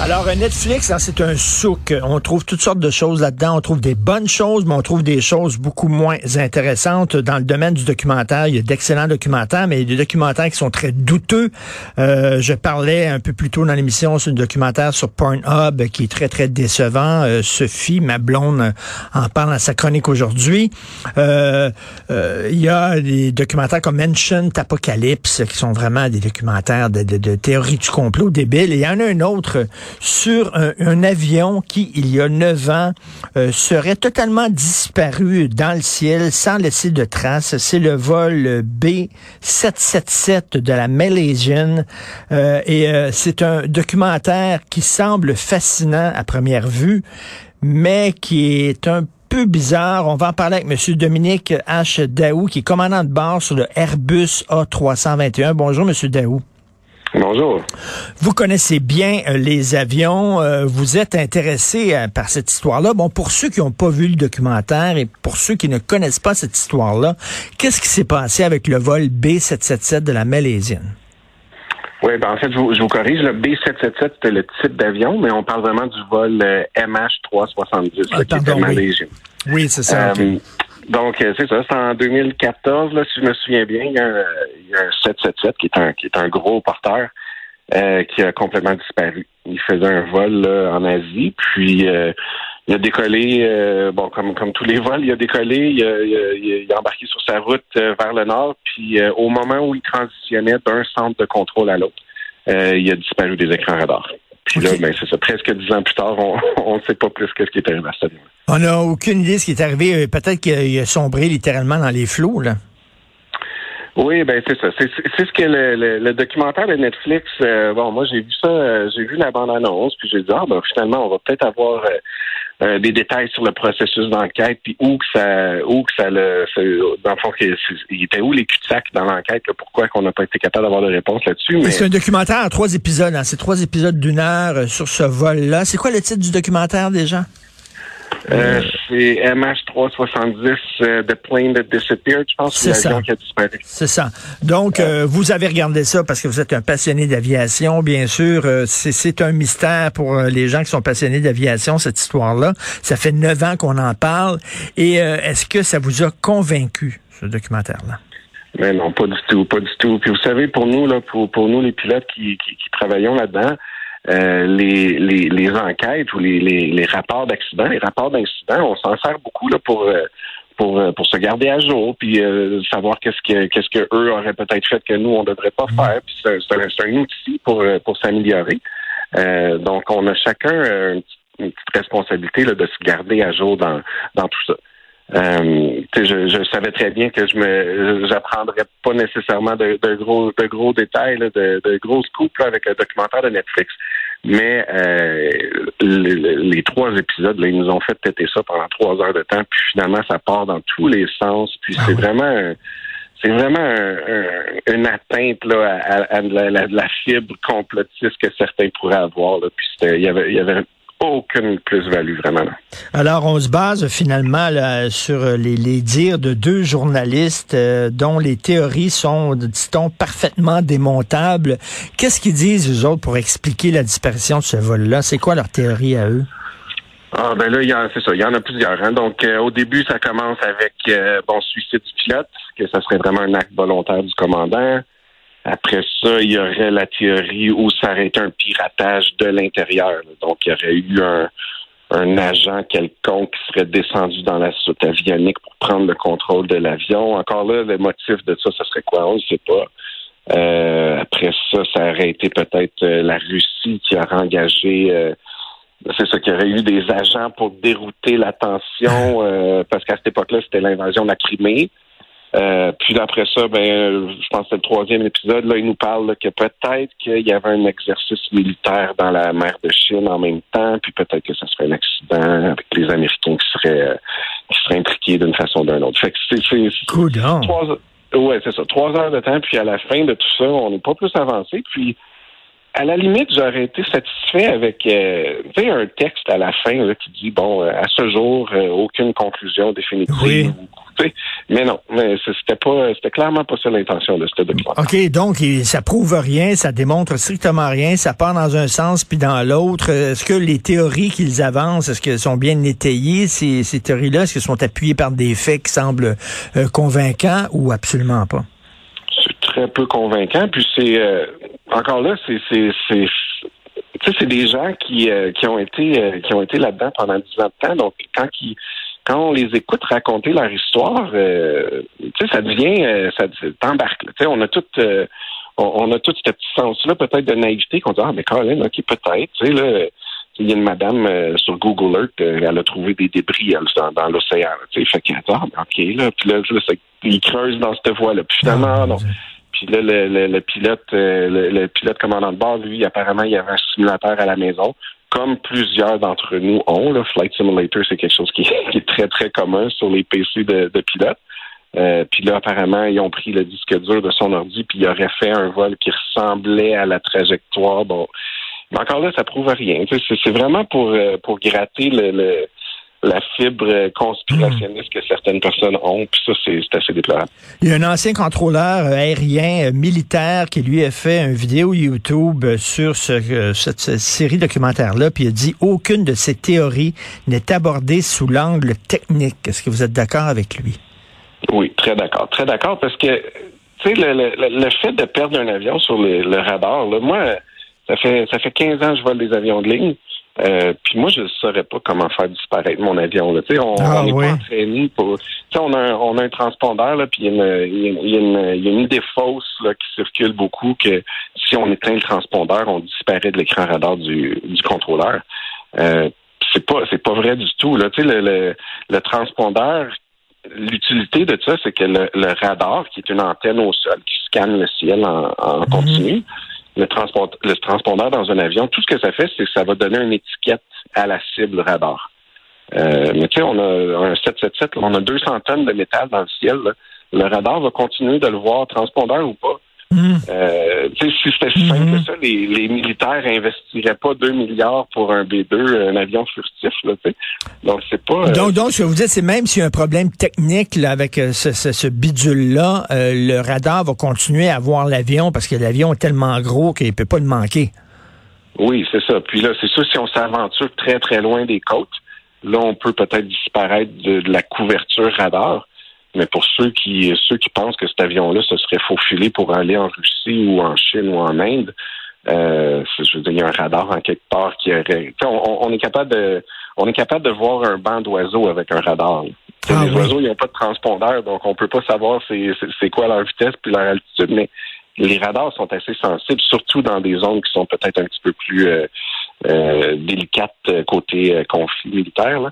Alors, Netflix, hein, c'est un souk. On trouve toutes sortes de choses là-dedans. On trouve des bonnes choses, mais on trouve des choses beaucoup moins intéressantes. Dans le domaine du documentaire, il y a d'excellents documentaires, mais il y a des documentaires qui sont très douteux. Euh, je parlais un peu plus tôt dans l'émission sur un documentaire sur Pornhub qui est très, très décevant. Euh, Sophie, ma blonde, en parle dans sa chronique aujourd'hui. Euh, il y a des documentaires comme Ancient Apocalypse qui sont vraiment des documentaires de, de, de théorie du complot débile. Et il y en a un autre sur un, avion qui, il y a neuf ans, euh, serait totalement disparu dans le ciel sans laisser de traces. C'est le vol B777 de la Malaysian. Euh, et euh, c'est un documentaire qui semble fascinant à première vue, mais qui est un peu bizarre. On va en parler avec M. Dominique H. Daou, qui est commandant de bord sur le Airbus A321. Bonjour, M. Daou. Bonjour. Vous connaissez bien euh, les avions. Euh, vous êtes intéressé euh, par cette histoire-là. Bon, pour ceux qui n'ont pas vu le documentaire et pour ceux qui ne connaissent pas cette histoire-là, qu'est-ce qui s'est passé avec le vol B777 de la Malaisienne? Oui, ben en fait, je vous, corrige, le B777, c'était le type d'avion, mais on parle vraiment du vol MH370, ah, qui était malaisien. Oui, c'est ça. Donc, c'est ça, c'est en 2014, là, si je me souvien bien, il y a un, 777 qui est un, qui est un gros porteur euh, qui a complètement disparu. Il faisait un vol en Asie, puis euh, il a décollé, bon, comme, comme tous les vols, il a décollé, il a, il a, embarqué sur sa route vers le nord, puis au moment où il transitionnait d'un centre de contrôle à l'autre, il a disparu des écrans radars. Puis là, ben, c'est ça. Presque dix ans plus tard, on ne sait pas plus que ce qui est arrivé à ce On n'a aucune idée de ce qui est arrivé. Euh, peut-être qu'il a sombré littéralement dans les flots, là. Oui, ben c'est ça. C'est ce que le, documentaire de Netflix. Euh, bon, moi j'ai vu ça, euh, j'ai vu la bande annonce, puis j'ai dit ah ben finalement on va peut-être avoir euh, des détails sur le processus d'enquête, puis où que ça, où que ça le, dans le fond, il était où les cul-de-sac dans l'enquête, pourquoi qu'on n'a pas été capable d'avoir de réponse là-dessus. Mais... C'est un documentaire en trois épisodes, hein, c'est trois épisodes d'une heure euh, sur ce vol-là. C'est quoi le titre du documentaire déjà? Euh, c'est MH370, euh, The Plane That Disappeared, je pense, l'avion qui a disparu. C'est ça. Donc, euh, vous avez regardé ça parce que vous êtes un passionné d'aviation, bien sûr. c'est un mystère pour les gens qui sont passionnés d'aviation, cette histoire-là. Ça fait neuf ans qu'on en parle. Et est-ce que ça vous a convaincu, ce documentaire-là? Mais non, pas du tout, pas du tout. Puis vous savez, pour nous, là, pour, pour nous, les pilotes qui, qui, qui travaillons là-dedans, euh, les, les, les, enquêtes ou les, les, les rapports d'accident, les rapports d'incidents, on s'en sert beaucoup là, pour euh, pour, euh, pour se garder à jour, puis savoir qu'est-ce que qu'est-ce que eux auraient peut-être fait que nous on devrait pas faire. Puis c'est un, un, outil pour pour s'améliorer. donc on a chacun une, petite responsabilité là, de se garder à jour dans dans tout ça. Euh, je, je, savais très bien que je me j'apprendrais pas nécessairement de, de, gros de gros détails, de, de grosses coupes avec un documentaire de Netflix. Mais euh, les, trois épisodes, là, ils nous ont fait têter ça pendant trois heures de temps, puis finalement ça part dans tous les sens. Puis c'est ah vraiment c'est vraiment une atteinte là, à, la, la, fibre complotiste que certains pourraient avoir. Là. Puis il y avait, il y avait aucune plus-value vraiment. Alors, on se base finalement sur les, dires de deux journalistes euh, dont les théories sont, dit-on, parfaitement démontables. Qu'est-ce qu'ils disent, eux autres, pour expliquer la disparition de ce vol-là? C'est quoi leur théorie à eux? Ah ben là, c'est ça, il y en a plusieurs. Hein. Donc euh, au début, ça commence avec euh, bon suicide du pilote, que ça serait vraiment un acte volontaire du commandant. Après ça, il y aurait la théorie où ça aurait été un piratage de l'intérieur. Donc, il y aurait eu un, agent quelconque qui serait descendu dans la soute avionique pour prendre le contrôle de l'avion. Encore là, le motif de ça, ce serait quoi? On ne sait pas. Euh, après ça, ça aurait été peut-être euh, la Russie qui aurait engagé euh, c'est ça qu'il y aurait eu des agents pour dérouter l'attention parce qu'à cette époque-là, c'était l'invasion de la Crimée. Euh, puis après ça, ben, je pense que c'est le troisième épisode. Là, il nous parle que peut-être qu'il y avait un exercice militaire dans la mer de Chine en même temps, puis peut-être que ça serait un accident avec les Américains qui seraient euh, qui seraient impliqués d'une façon ou d'une autre. Fait que c'est, c'est trois, ouais, c'est ça, trois heures de temps. Puis à la fin de tout ça, on n'est pas plus avancé. Puis à la limite, j'aurais été satisfait avec euh, un texte à la fin là, qui dit bon, euh, à ce jour, aucune conclusion définitive. Oui. Mais non, mais c'était pas, c'était clairement pas ça l'intention de ce document. OK, donc ça prouve rien, ça démontre strictement rien, ça part dans un sens puis dans l'autre. Est-ce que les théories qu'ils avancent, est-ce qu'elles sont bien étayées, ces, ces théories-là? Est-ce qu'elles sont appuyées par des faits qui semblent euh, convaincants ou absolument pas? Très peu convaincant. Puis c'est, euh, encore là, c'est, c'est, c'est, c'est des gens qui, euh, qui ont été qui ont été là-dedans pendant dix ans de temps. Donc, quand ils quand on les écoute raconter leur histoire, euh, ça devient, euh, ça t'embarque. On a tout, euh, on, a tout ce petit sens-là, peut-être de naïveté, qu'on dit ah mais Colin, ok peut-être, tu sais là. Il y a une madame sur Google Earth, elle a trouvé des débris dans, dans l'océan. Fait qu'elle dit, ah, OK, là, puis là, il creuse dans cette voie-là. Puis finalement, ah, non. Puis là, le, le, pilote, le, le, pilote commandant de bord, lui, apparemment, il y avait un simulateur à la maison comme plusieurs d'entre nous ont. le Flight Simulator, c'est quelque chose qui, est très, très commun sur les PC de, pilotes. Euh, puis là, apparemment, ils ont pris le disque dur de son ordi, puis ils auraient fait un vol qui ressemblait à la trajectoire. Bon, mais encore là, ça prouve rien. C'est vraiment pour, euh, pour gratter le la fibre conspirationniste que certaines personnes ont, puis ça, c'est assez déplorable. Il y a un ancien contrôleur aérien euh, militaire qui lui a fait une vidéo YouTube sur ce, cette, série documentaire-là, puis il a dit aucune de ces théories n'est abordée sous l'angle technique. Est-ce que vous êtes d'accord avec lui? Oui, très d'accord. Très d'accord, parce que, tu sais, le, fait de perdre un avion sur le, radar, là, moi, ça fait, ça fait 15 ans que je vole des avions de ligne. Euh, puis moi, je ne saurais pas comment faire disparaître mon avion. Là. on ah, n'est pas entraîné pour. on a, un, on a un transpondeur, là, puis il y, a une, y, idée fausse là, qui circule beaucoup que si on éteint le transpondeur, on disparaît de l'écran radar du, du contrôleur. Euh, c'est pas c'est pas vrai du tout. Là. Le, le, le transpondeur, l'utilité de ça, c'est que le, radar, qui est une antenne au sol qui scanne le ciel en, en mhm. continu, le, le transpondeur dans un avion, tout ce que ça fait, c'est que ça va donner une étiquette à la cible radar. Euh, mais tu sais, on a un 777, on a 200 tonnes de métal dans le ciel. Le radar va continuer de le voir, transpondeur ou pas. Mm. Euh, si c'était si simple que mm-hmm. ça, les, les, militaires investiraient pas 2 milliards pour un B2, un avion furtif. Là, donc, c'est pas. Euh, donc, donc, ce que vous dites, c'est même s'il y a un problème technique là, avec euh, ce, ce, ce bidule-là, le radar va continuer à voir l'avion parce que l'avion est tellement gros qu'il ne peut pas le manquer. Oui, c'est ça. Puis là, c'est sûr, si on s'aventure très, très loin des côtes, là, on peut peut-être disparaître de la couverture radar. Mais pour ceux qui ceux qui pensent que cet avion-là se serait faufilé pour aller en Russie ou en Chine ou en Inde, euh, je veux dire, il y a un radar en quelque part qui aurait. On, est capable de on est capable de voir un banc d'oiseaux avec un radar. Ah les oiseaux, ils n'ont pas de transpondeur, donc on peut pas savoir c'est quoi leur vitesse puis leur altitude. Mais les radars sont assez sensibles, surtout dans des zones qui sont peut-être un petit peu plus euh, euh, délicates côté conflit militaire. Là.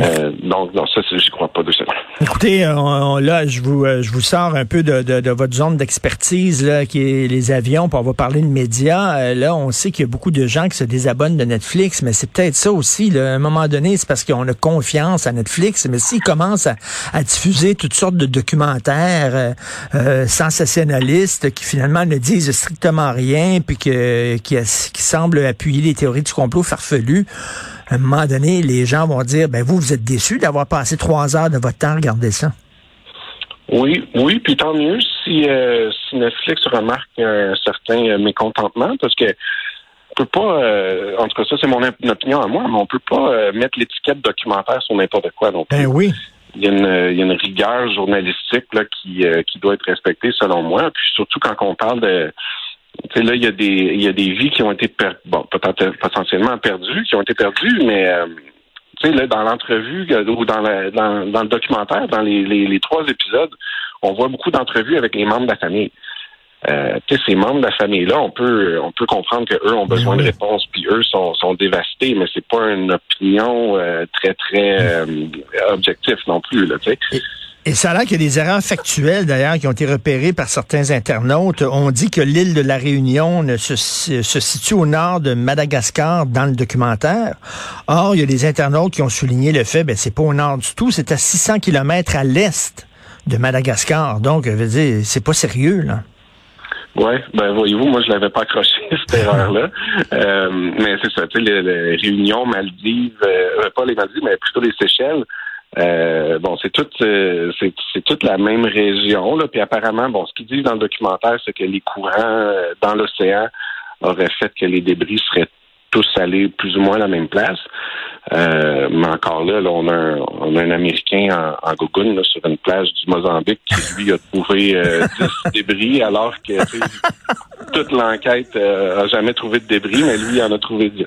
Euh, donc, non, ça, je crois pas de ça. Écoutez, euh, là, je vous, euh, je vous sors un peu de, votre zone d'expertise, là, qui est les avions, puis on va parler de médias. là, on sait qu'il y a beaucoup de gens qui se désabonnent de Netflix, mais c'est peut-être ça aussi. Là, à un moment donné, c'est parce qu'on a confiance à Netflix, mais s'ils commencent à, à, diffuser toutes sortes de documentaires sensationnalistes qui finalement ne disent strictement rien, puis que, qui, qui semblent appuyer les théories du complot farfelues, à un moment donné, les gens vont dire, ben vous, vous êtes déçus d'avoir passé trois heures de votre temps à regarder ça. Oui, oui, puis tant mieux si, euh, si Netflix remarque un certain euh, mécontentement, parce que on peut pas, euh, en tout cas ça c'est mon opinion à moi, mais on peut pas mettre l'étiquette documentaire sur n'importe quoi non Ben oui. Il y, a une, il y a une rigueur journalistique là, qui, qui doit être respectée selon moi. Puis surtout quand on parle de là, il y a des il y a des vies qui ont été bon, potentiellement perdues, qui ont été perdues, mais euh, là, dans l'entrevue euh, ou dans, le documentaire, dans les, les, trois épisodes, on voit beaucoup d'entrevues avec les membres de la famille. Euh, ces membres de la famille-là, on peut on peut comprendre qu'eux ont besoin de réponses, puis eux sont, sont dévastés, mais c'est pas une opinion euh, très, très objective non plus. Là, sais. Et ça a l'air qu'il y a des erreurs factuelles, d'ailleurs, qui ont été repérées par certains internautes. On dit que l'île de la Réunion se, se, situe au nord de Madagascar dans le documentaire. Or, il y a des internautes qui ont souligné le fait, ben, c'est pas au nord du tout, c'est à 600 kilomètres à l'est de Madagascar. Donc, je veux dire, c'est pas sérieux, là. Oui, ben voyez-vous, moi je l'avais pas accroché cette erreur-là. Euh, mais c'est ça, tu sais, les, Réunions, Maldives, euh, pas les Maldives, mais plutôt les Seychelles, Euh, bon, c'est toute euh, c'est, toute la même région. Là. Puis apparemment, bon, ce qu'ils disent dans le documentaire, c'est que les courants euh, dans l'océan auraient fait que les débris seraient tous allés plus ou moins à la même place. Euh, mais encore là, là on, a un, on a un Américain en, en là, sur une plage du Mozambique qui, lui, a trouvé euh, 10 débris, alors que toute l'enquête euh, a jamais trouvé de débris, mais lui, il en a trouvé 10.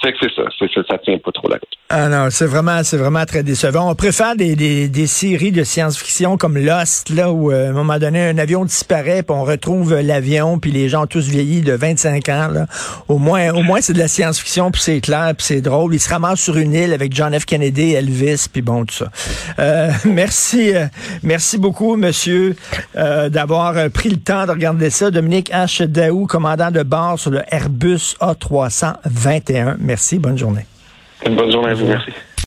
C'est que c'est ça, c'est ça, ça tient pas trop la route. Ah non, c'est vraiment, c'est vraiment très décevant. On préfère des, des, des séries de science-fiction comme Lost, là, où euh, à un moment donné, un avion disparaît, puis on retrouve l'avion, puis les gens tous vieillis de 25 ans. Là. Au moins, au moins c'est de la science-fiction, puis c'est clair, puis c'est drôle. Il se ramasse sur une île avec John F. Kennedy, Elvis, puis bon, tout ça. Euh, merci, euh, merci beaucoup, monsieur, d'avoir pris le temps de regarder ça. Dominique H. Daou, commandant de bord sur le Airbus A321. Merci, bonne journée. Une bonne journée à vous, merci.